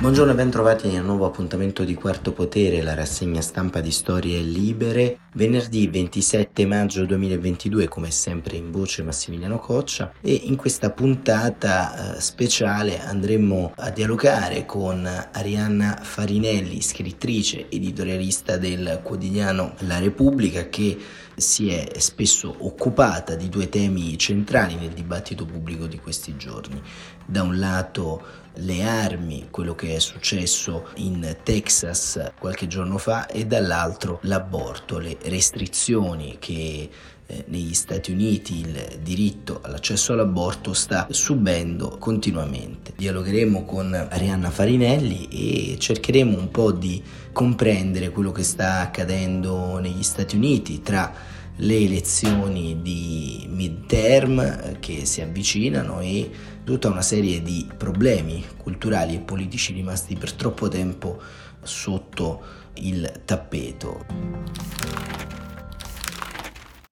Buongiorno e bentrovati nel nuovo appuntamento di Quarto Potere, la rassegna stampa di Storie Libere. Venerdì 27 maggio 2022, come sempre in voce Massimiliano Coccia, e in questa puntata eh, speciale andremo a dialogare con Arianna Farinelli, scrittrice, editorialista del quotidiano La Repubblica, che si è spesso occupata di due temi centrali nel dibattito pubblico di questi giorni. Da un lato le armi, quello che è successo in Texas qualche giorno fa, e dall'altro l'aborto, le restrizioni che eh, negli Stati Uniti il diritto all'accesso all'aborto sta subendo continuamente. Dialogheremo con Arianna Farinelli e cercheremo un po' di comprendere quello che sta accadendo negli Stati Uniti tra le elezioni di midterm eh, che si avvicinano e tutta una serie di problemi culturali e politici rimasti per troppo tempo sotto il tappeto.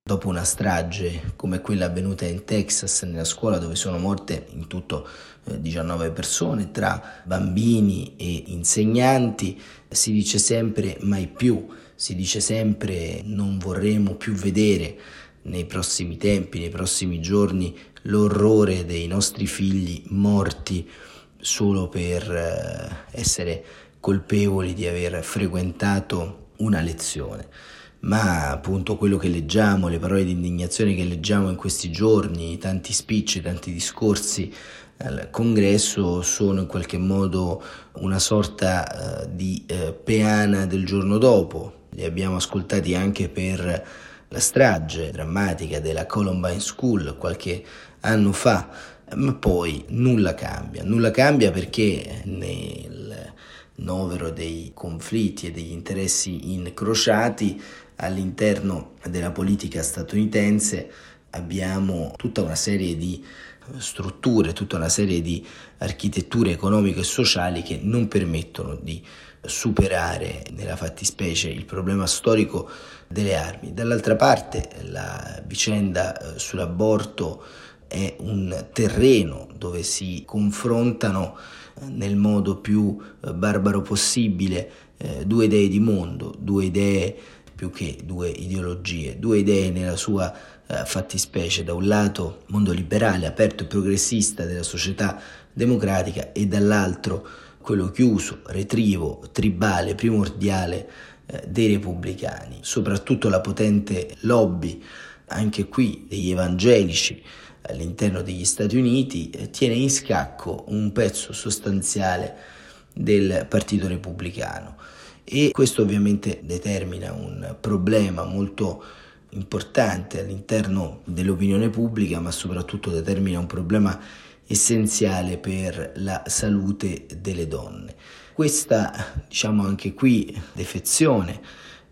Dopo una strage come quella avvenuta in Texas, nella scuola dove sono morte in tutto 19 eh, persone, tra bambini e insegnanti, si dice sempre mai più, si dice sempre non vorremmo più vedere nei prossimi tempi, nei prossimi giorni, l'orrore dei nostri figli morti solo per eh, essere colpevoli di aver frequentato una lezione. Ma appunto quello che leggiamo, le parole di indignazione che leggiamo in questi giorni, tanti speech, tanti discorsi al congresso sono in qualche modo una sorta uh, di uh, peana del giorno dopo. Li abbiamo ascoltati anche per la strage drammatica della Columbine School qualche anno fa, ma poi nulla cambia. Nulla cambia perché nel novero dei conflitti e degli interessi incrociati all'interno della politica statunitense abbiamo tutta una serie di strutture, tutta una serie di architetture economiche e sociali che non permettono di superare nella fattispecie il problema storico delle armi. Dall'altra parte la vicenda eh, sull'aborto è un terreno dove si confrontano eh, nel modo più eh, barbaro possibile due idee di mondo, due idee più che due ideologie, due idee nella sua fattispecie, da un lato mondo liberale, aperto e progressista della società democratica e dall'altro quello chiuso, retrivo, tribale, primordiale eh, dei repubblicani, soprattutto la potente lobby anche qui degli evangelici all'interno degli Stati Uniti eh, tiene in scacco un pezzo sostanziale del Partito Repubblicano. E questo ovviamente determina un problema molto importante all'interno dell'opinione pubblica, ma soprattutto determina un problema essenziale per la salute delle donne. Questa, diciamo anche qui, defezione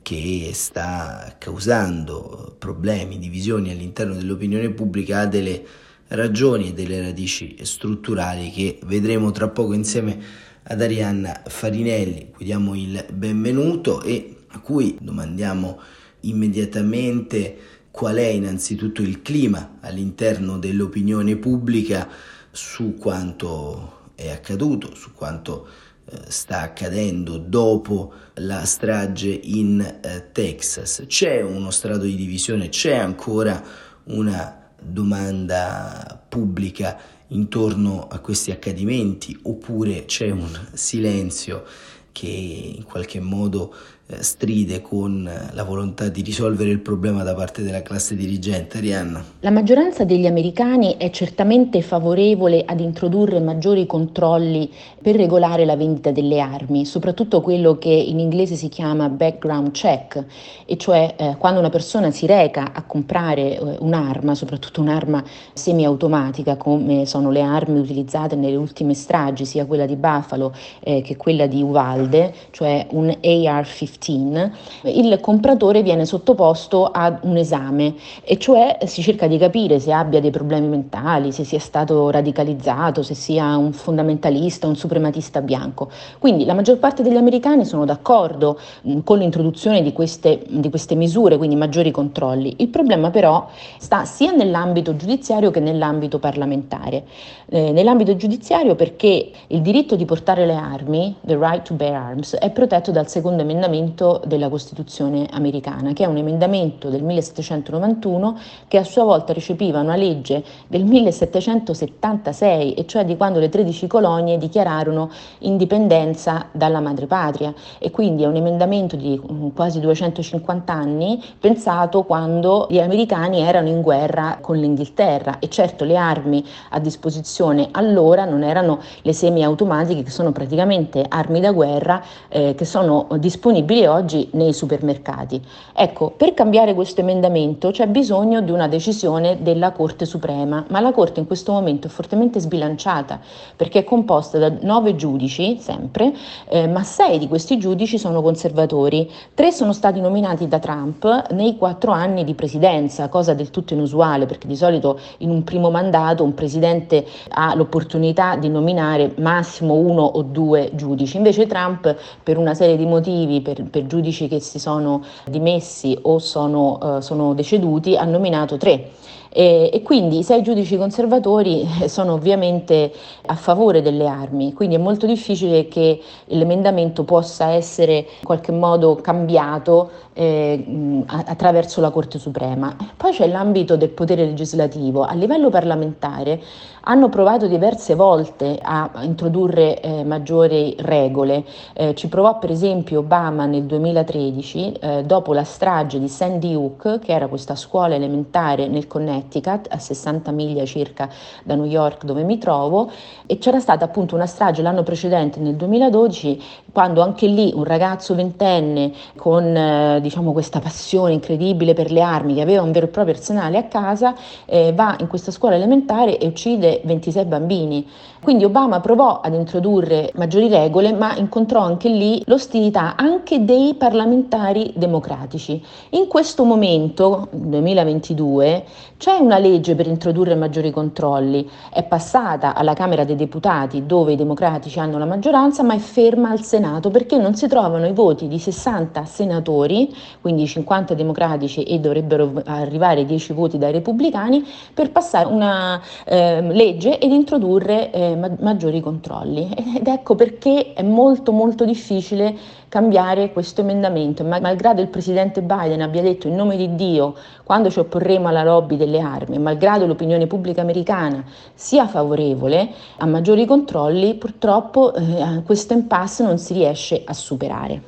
che sta causando problemi, divisioni all'interno dell'opinione pubblica ha delle ragioni e delle radici strutturali che vedremo tra poco insieme ad Arianna Farinelli, cui diamo il benvenuto e a cui domandiamo immediatamente qual è innanzitutto il clima all'interno dell'opinione pubblica su quanto è accaduto, su quanto eh, sta accadendo dopo la strage in eh, Texas. C'è uno strato di divisione, c'è ancora una domanda pubblica intorno a questi accadimenti oppure c'è un silenzio che in qualche modo stride con la volontà di risolvere il problema da parte della classe dirigente. Arianna. La maggioranza degli americani è certamente favorevole ad introdurre maggiori controlli per regolare la vendita delle armi, soprattutto quello che in inglese si chiama background check, e cioè eh, quando una persona si reca a comprare eh, un'arma, soprattutto un'arma semiautomatica come sono le armi utilizzate nelle ultime stragi, sia quella di Buffalo eh, che quella di Uvalde, cioè un AR-15 AR-15, il compratore viene sottoposto ad un esame e cioè si cerca di capire se abbia dei problemi mentali, se sia stato radicalizzato, se sia un fondamentalista, un suprematista bianco. Quindi la maggior parte degli americani sono d'accordo mh, con l'introduzione di queste, di queste misure, quindi maggiori controlli. Il problema però sta sia nell'ambito giudiziario che nell'ambito parlamentare. Eh, nell'ambito giudiziario perché il diritto di portare le armi, the right to bear arms, è protetto dal secondo emendamento della Costituzione americana, che è un emendamento del 1791 che a sua volta recepiva una legge del 1776, e cioè di quando le 13 colonie dichiararono indipendenza dalla madrepatria. E quindi è un emendamento di mm, quasi 250 anni pensato quando gli americani erano in guerra con l'Inghilterra. E certo le armi a disposizione allora non erano le semiautomatiche che sono praticamente armi da guerra eh, che sono disponibili oggi nei supermercati. Ecco, per cambiare questo emendamento c'è bisogno di una decisione della Corte Suprema, ma la Corte in questo momento è fortemente sbilanciata perché è composta da nove giudici, sempre, eh, ma sei di questi giudici sono conservatori, tre sono stati nominati da Trump nei quattro anni di presidenza, cosa del tutto inusuale perché di solito in un primo mandato un presidente ha l'opportunità di nominare massimo uno o due giudici, invece Trump per una serie di motivi, per, per giudici che si sono dimessi o sono, uh, sono deceduti, ha nominato tre. E, e, quindi i sei giudici conservatori sono ovviamente a favore delle armi, quindi è molto difficile che l'emendamento possa essere in qualche modo cambiato eh, attraverso la Corte Suprema. Poi c'è l'ambito del potere legislativo. A livello parlamentare hanno provato diverse volte a introdurre eh, maggiori regole. Eh, ci provò per esempio Obama nel 2013, eh, dopo la strage di Sandy Hook, che era questa scuola elementare nel Connecticut, a 60 miglia circa da New York dove mi trovo, e c'era stata appunto una strage l'anno precedente, nel 2012, quando anche lì un ragazzo ventenne con eh, diciamo, questa passione incredibile per le armi, che aveva un vero e proprio arsenale a casa, eh, va in questa scuola elementare e uccide 26 bambini. Quindi Obama provò ad introdurre maggiori regole, ma incontrò anche lì l'ostilità anche dei parlamentari democratici. In questo momento, 2022, c'è una legge per introdurre maggiori controlli, è passata alla Camera dei Deputati dove i democratici hanno la maggioranza, ma è ferma al Senato perché non si trovano i voti di 60 senatori, quindi 50 democratici e dovrebbero arrivare 10 voti dai repubblicani, per passare una eh, legge ed introdurre eh, ma- maggiori controlli. Ed ecco perché è molto molto difficile cambiare questo emendamento. Ma, malgrado il presidente Biden abbia detto in nome di Dio quando ci opporremo alla lobby delle armi, malgrado l'opinione pubblica americana sia favorevole a maggiori controlli, purtroppo eh, questo impasse non si riesce a superare.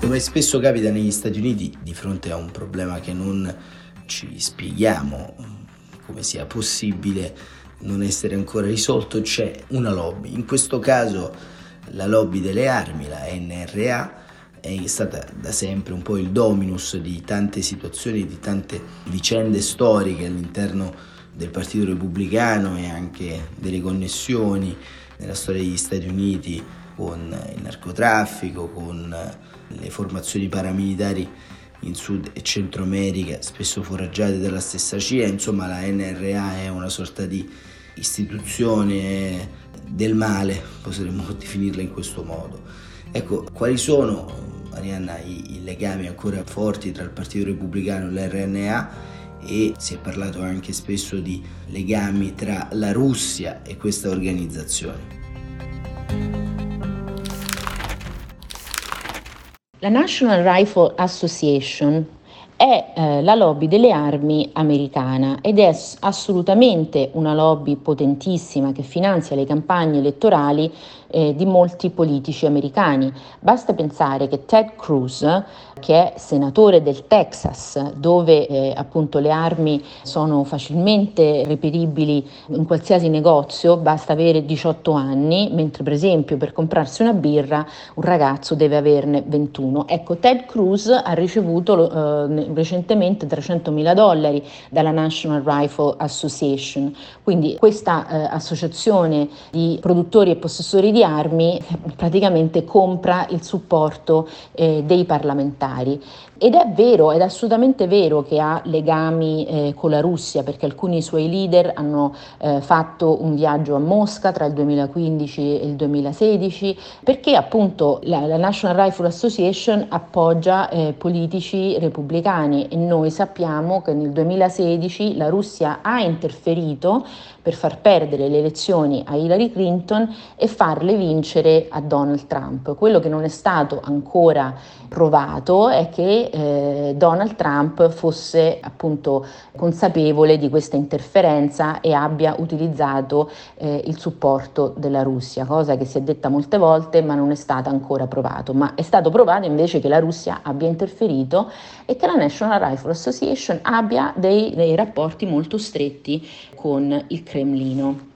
Come spesso capita negli Stati Uniti, di fronte a un problema che non ci spieghiamo come sia possibile non essere ancora risolto, c'è una lobby. In questo caso la lobby delle armi, la NRA, è stata da sempre un po' il dominus di tante situazioni, di tante vicende storiche all'interno del Partito Repubblicano e anche delle connessioni nella storia degli Stati Uniti con il narcotraffico, con le formazioni paramilitari in Sud e Centro America, spesso foraggiate dalla stessa CIA, insomma la NRA è una sorta di istituzione del male, potremmo definirla in questo modo. Ecco, quali sono, Marianna, i, i legami ancora forti tra il Partito Repubblicano e l'RNA? E si è parlato anche spesso di legami tra la Russia e questa organizzazione. La National Rifle Association è eh, la lobby delle armi americana ed è assolutamente una lobby potentissima che finanzia le campagne elettorali eh, di molti politici americani. Basta pensare che Ted Cruz che è senatore del Texas, dove eh, appunto le armi sono facilmente reperibili in qualsiasi negozio, basta avere 18 anni, mentre per esempio per comprarsi una birra un ragazzo deve averne 21. Ecco, Ted Cruz ha ricevuto eh, recentemente 300 mila dollari dalla National Rifle Association, quindi questa eh, associazione di produttori e possessori di armi praticamente compra il supporto eh, dei parlamentari alimentari ed è vero, ed è assolutamente vero che ha legami eh, con la Russia, perché alcuni suoi leader hanno eh, fatto un viaggio a Mosca tra il 2015 e il 2016, perché appunto la, la National Rifle Association appoggia eh, politici repubblicani e noi sappiamo che nel 2016 la Russia ha interferito per far perdere le elezioni a Hillary Clinton e farle vincere a Donald Trump. Quello che non è stato ancora provato è che eh, Donald Trump fosse appunto consapevole di questa interferenza e abbia utilizzato eh, il supporto della Russia, cosa che si è detta molte volte ma non è stata ancora provato. Ma è stato provato invece che la Russia abbia interferito e che la National Rifle Association abbia dei, dei rapporti molto stretti con il Cremlino.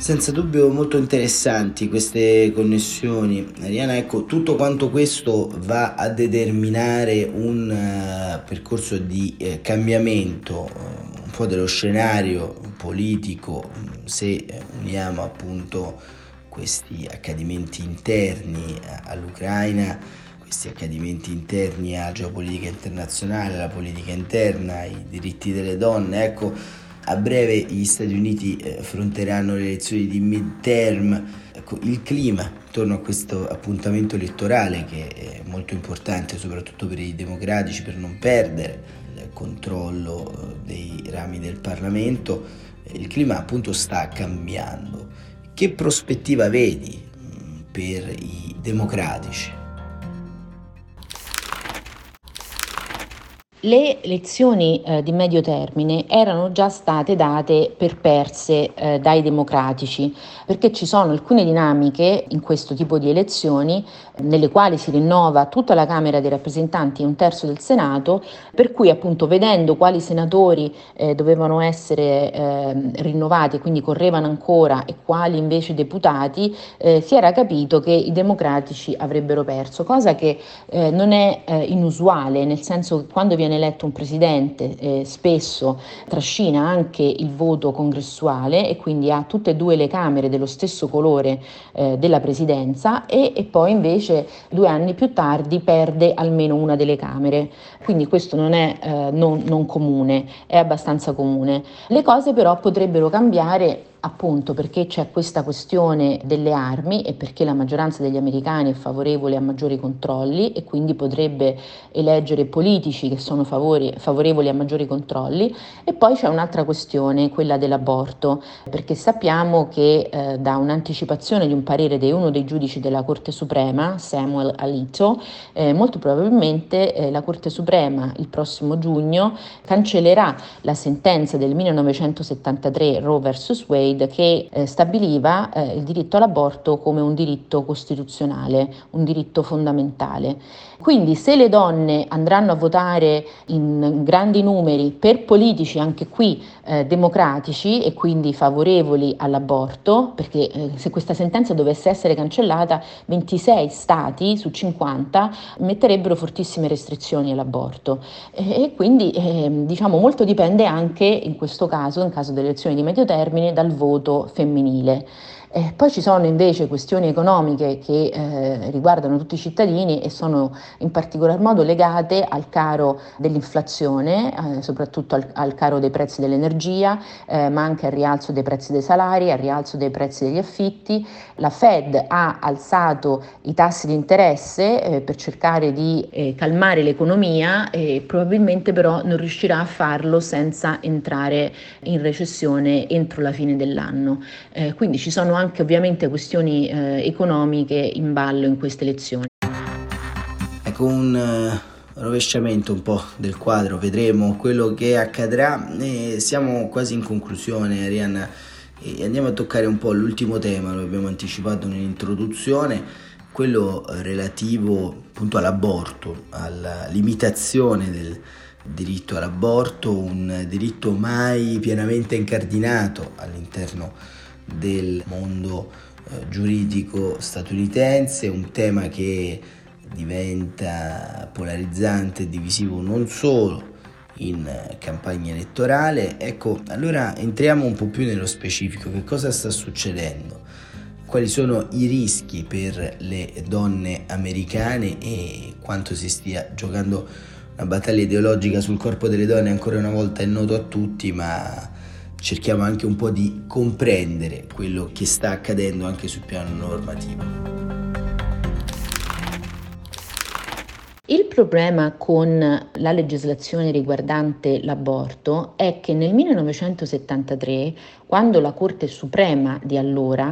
Senza dubbio molto interessanti queste connessioni. Ariana, ecco, tutto quanto questo va a determinare un uh, percorso di uh, cambiamento uh, un po' dello scenario politico se uniamo appunto questi accadimenti interni all'Ucraina, questi accadimenti interni alla geopolitica internazionale, alla politica interna, ai diritti delle donne, ecco, a breve gli Stati Uniti eh, affronteranno le elezioni di midterm. Ecco, il clima intorno a questo appuntamento elettorale che è molto importante soprattutto per i democratici per non perdere il controllo eh, dei rami del Parlamento, il clima appunto sta cambiando. Che prospettiva vedi mm, per i democratici? Le elezioni eh, di medio termine erano già state date per perse eh, dai democratici, perché ci sono alcune dinamiche in questo tipo di elezioni eh, nelle quali si rinnova tutta la Camera dei rappresentanti e un terzo del Senato, per cui appunto vedendo quali senatori eh, dovevano essere ehm, rinnovati e quindi correvano ancora e quali invece deputati, eh, si era capito che i democratici avrebbero perso, cosa che eh, non è inusuale, nel senso che quando viene eletto un presidente eh, spesso trascina anche il voto congressuale e quindi ha tutte e due le Camere dello stesso colore eh, della presidenza e, e, poi invece due anni più tardi perde almeno una delle Camere. Quindi questo non è eh, non, non comune, è abbastanza comune. Le cose però potrebbero cambiare appunto perché c'è questa questione delle armi e perché la maggioranza degli americani è favorevole a maggiori controlli e quindi potrebbe eleggere politici che sono favori, favorevoli a maggiori controlli e poi c'è un'altra questione, quella dell'aborto, perché sappiamo che eh, da un'anticipazione di un parere di uno dei giudici della Corte Suprema, Samuel Alito, eh, molto probabilmente eh, la Corte Suprema il prossimo giugno cancellerà la sentenza del 1973 Roe vs. Wade Wade che eh, stabiliva eh, il diritto all'aborto come un diritto costituzionale, un diritto fondamentale. Quindi se le donne andranno a votare in grandi numeri per politici anche qui eh, democratici e quindi favorevoli all'aborto, perché eh, se questa sentenza dovesse essere cancellata, 26 stati su 50 metterebbero fortissime restrizioni all'aborto e, e quindi eh, diciamo molto dipende anche in questo caso, in caso delle elezioni di medio termine, dal voto femminile. Eh, poi ci sono invece questioni economiche che eh, riguardano tutti i cittadini e sono in particolar modo legate al caro dell'inflazione, eh, soprattutto al, al, caro dei prezzi dell'energia, eh, ma anche al rialzo dei prezzi dei salari, al rialzo dei prezzi degli affitti. La Fed ha alzato i tassi di interesse eh, per cercare di eh, calmare l'economia e probabilmente però non riuscirà a farlo senza entrare in recessione entro la fine dell'anno. quindi ci sono anche ovviamente questioni eh, economiche in ballo in queste elezioni. Ecco un uh, rovesciamento un po' del quadro, vedremo quello che accadrà e siamo quasi in conclusione Arianna e andiamo a toccare un po' l'ultimo tema, lo abbiamo anticipato nell'introduzione quello relativo appunto all'aborto, alla limitazione del diritto all'aborto, un diritto mai pienamente incardinato all'interno del mondo eh, giuridico statunitense, un tema che diventa polarizzante e divisivo non solo in campagna elettorale. Ecco, allora entriamo un po' più nello specifico, che cosa sta succedendo? Quali sono i rischi per le donne americane e quanto si stia giocando una battaglia ideologica sul corpo delle donne ancora una volta è noto a tutti, ma cerchiamo anche un po' di comprendere quello che sta accadendo anche sul piano normativo. Il problema con la legislazione riguardante l'aborto è che nel 1973, quando la Corte Suprema di allora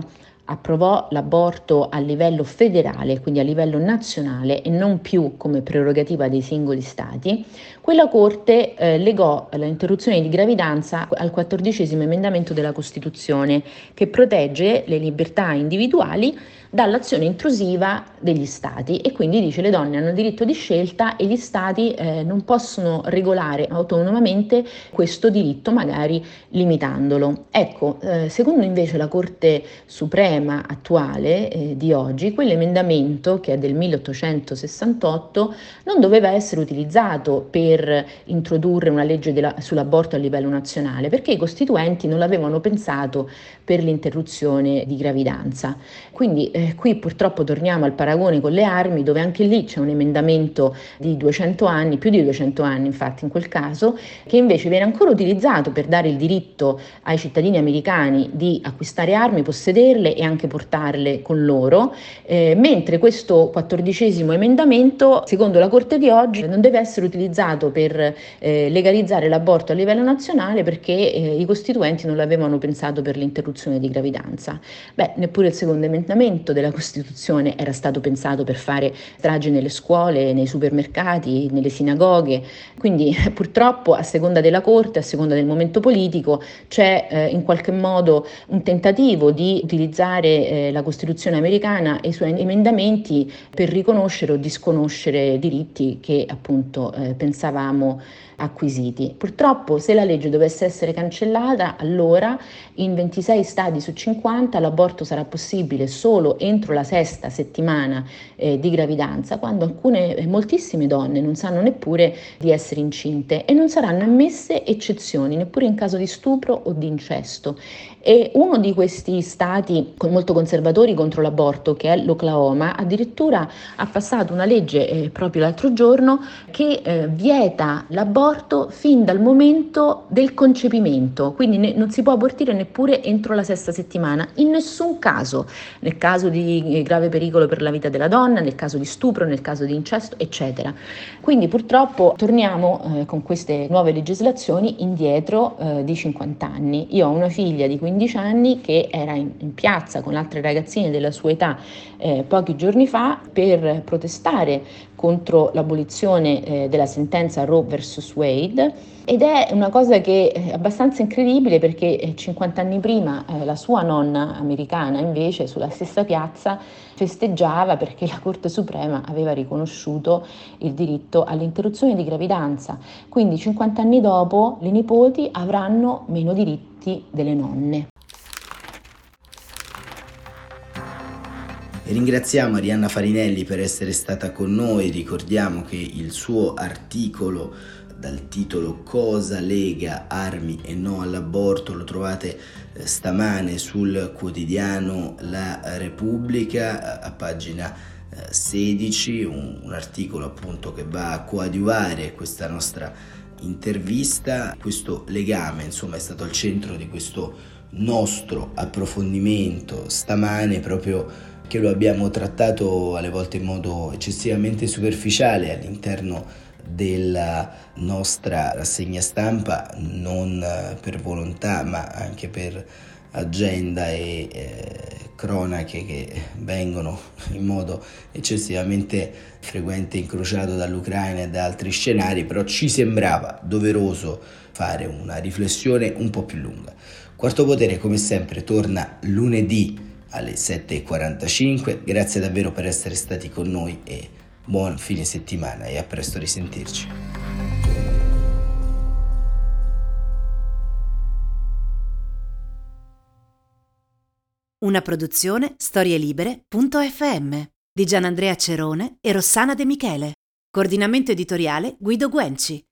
approvò l'aborto a livello federale, quindi a livello nazionale e non più come prerogativa dei singoli stati, quella Corte eh, legò l'interruzione di gravidanza al quattordicesimo emendamento della Costituzione che protegge le libertà individuali dall'azione intrusiva degli stati e quindi dice le donne hanno diritto di scelta e gli stati eh, non possono regolare autonomamente questo diritto, magari limitandolo. Ecco, eh, secondo invece la Corte Suprema attuale eh, di oggi, quell'emendamento che è del 1868 non doveva essere utilizzato per introdurre una legge della, sull'aborto a livello nazionale perché i costituenti non l'avevano pensato per l'interruzione di gravidanza. Quindi eh, qui purtroppo torniamo al paragone con le armi, dove anche lì c'è un emendamento di 200 anni, più di 200 anni infatti in quel caso, che invece viene ancora utilizzato per dare il diritto ai cittadini americani di acquistare armi, possederle e anche portarle con loro, eh, mentre questo quattordicesimo emendamento, secondo la Corte di oggi, non deve essere utilizzato per eh, legalizzare l'aborto a livello nazionale perché eh, i costituenti non l'avevano pensato per l'interruzione di gravidanza. Beh, neppure il secondo emendamento testo della Costituzione era stato pensato per fare stragi nelle scuole, nei supermercati, nelle sinagoghe, quindi purtroppo a seconda della Corte, a seconda del momento politico, c'è eh, in qualche modo un tentativo di utilizzare eh, la Costituzione americana e i suoi emendamenti per riconoscere o disconoscere diritti che appunto eh, pensavamo acquisiti. Purtroppo se la legge dovesse essere cancellata, allora in 26 stati su 50 l'aborto sarà possibile solo entro la sesta settimana eh, di gravidanza, quando alcune, eh, moltissime donne non sanno neppure di essere incinte e non saranno ammesse eccezioni, neppure in caso di stupro o di incesto. E uno di questi stati molto conservatori contro l'aborto, che è l'Oklahoma, addirittura ha passato una legge eh, proprio l'altro giorno che eh, vieta l'aborto fin dal momento del concepimento, quindi ne, non si può abortire neppure entro la sesta settimana, in nessun caso, nel caso di eh, grave pericolo per la vita della donna, nel caso di stupro, nel caso di incesto, eccetera. Quindi purtroppo torniamo eh, con queste nuove legislazioni indietro eh, di 50 anni. Io ho una figlia di 15 anni che era in, in piazza con altre ragazzine della sua età eh, pochi giorni fa per protestare contro l'abolizione eh, della sentenza Roe vs. Wade ed è una cosa che è abbastanza incredibile perché 50 eh, anni prima eh, la sua nonna americana invece sulla stessa piazza festeggiava perché la Corte Suprema aveva riconosciuto il diritto all'interruzione di gravidanza. Quindi 50 anni dopo le nipoti avranno meno diritti delle nonne. Ringraziamo Arianna Farinelli per essere stata con noi, ricordiamo che il suo articolo dal titolo Cosa lega armi e no all'aborto lo trovate eh, stamane sul quotidiano La Repubblica a pagina 16, un, un articolo appunto che va a coadiuvare questa nostra intervista. Questo legame insomma è stato al centro di questo nostro approfondimento stamane proprio che lo abbiamo trattato alle volte in modo eccessivamente superficiale all'interno della nostra rassegna stampa, non per volontà ma anche per agenda e eh, cronache che vengono in modo eccessivamente frequente incrociato dall'Ucraina e da altri scenari, però ci sembrava doveroso fare una riflessione un po' più lunga. Quarto Potere come sempre torna lunedì alle 7.45. Grazie davvero per essere stati con noi e buon fine settimana e a presto risentirci. Una produzione storielibere.fm di Gianandrea Cerone e Rossana De Michele. Coordinamento editoriale Guido Guenci.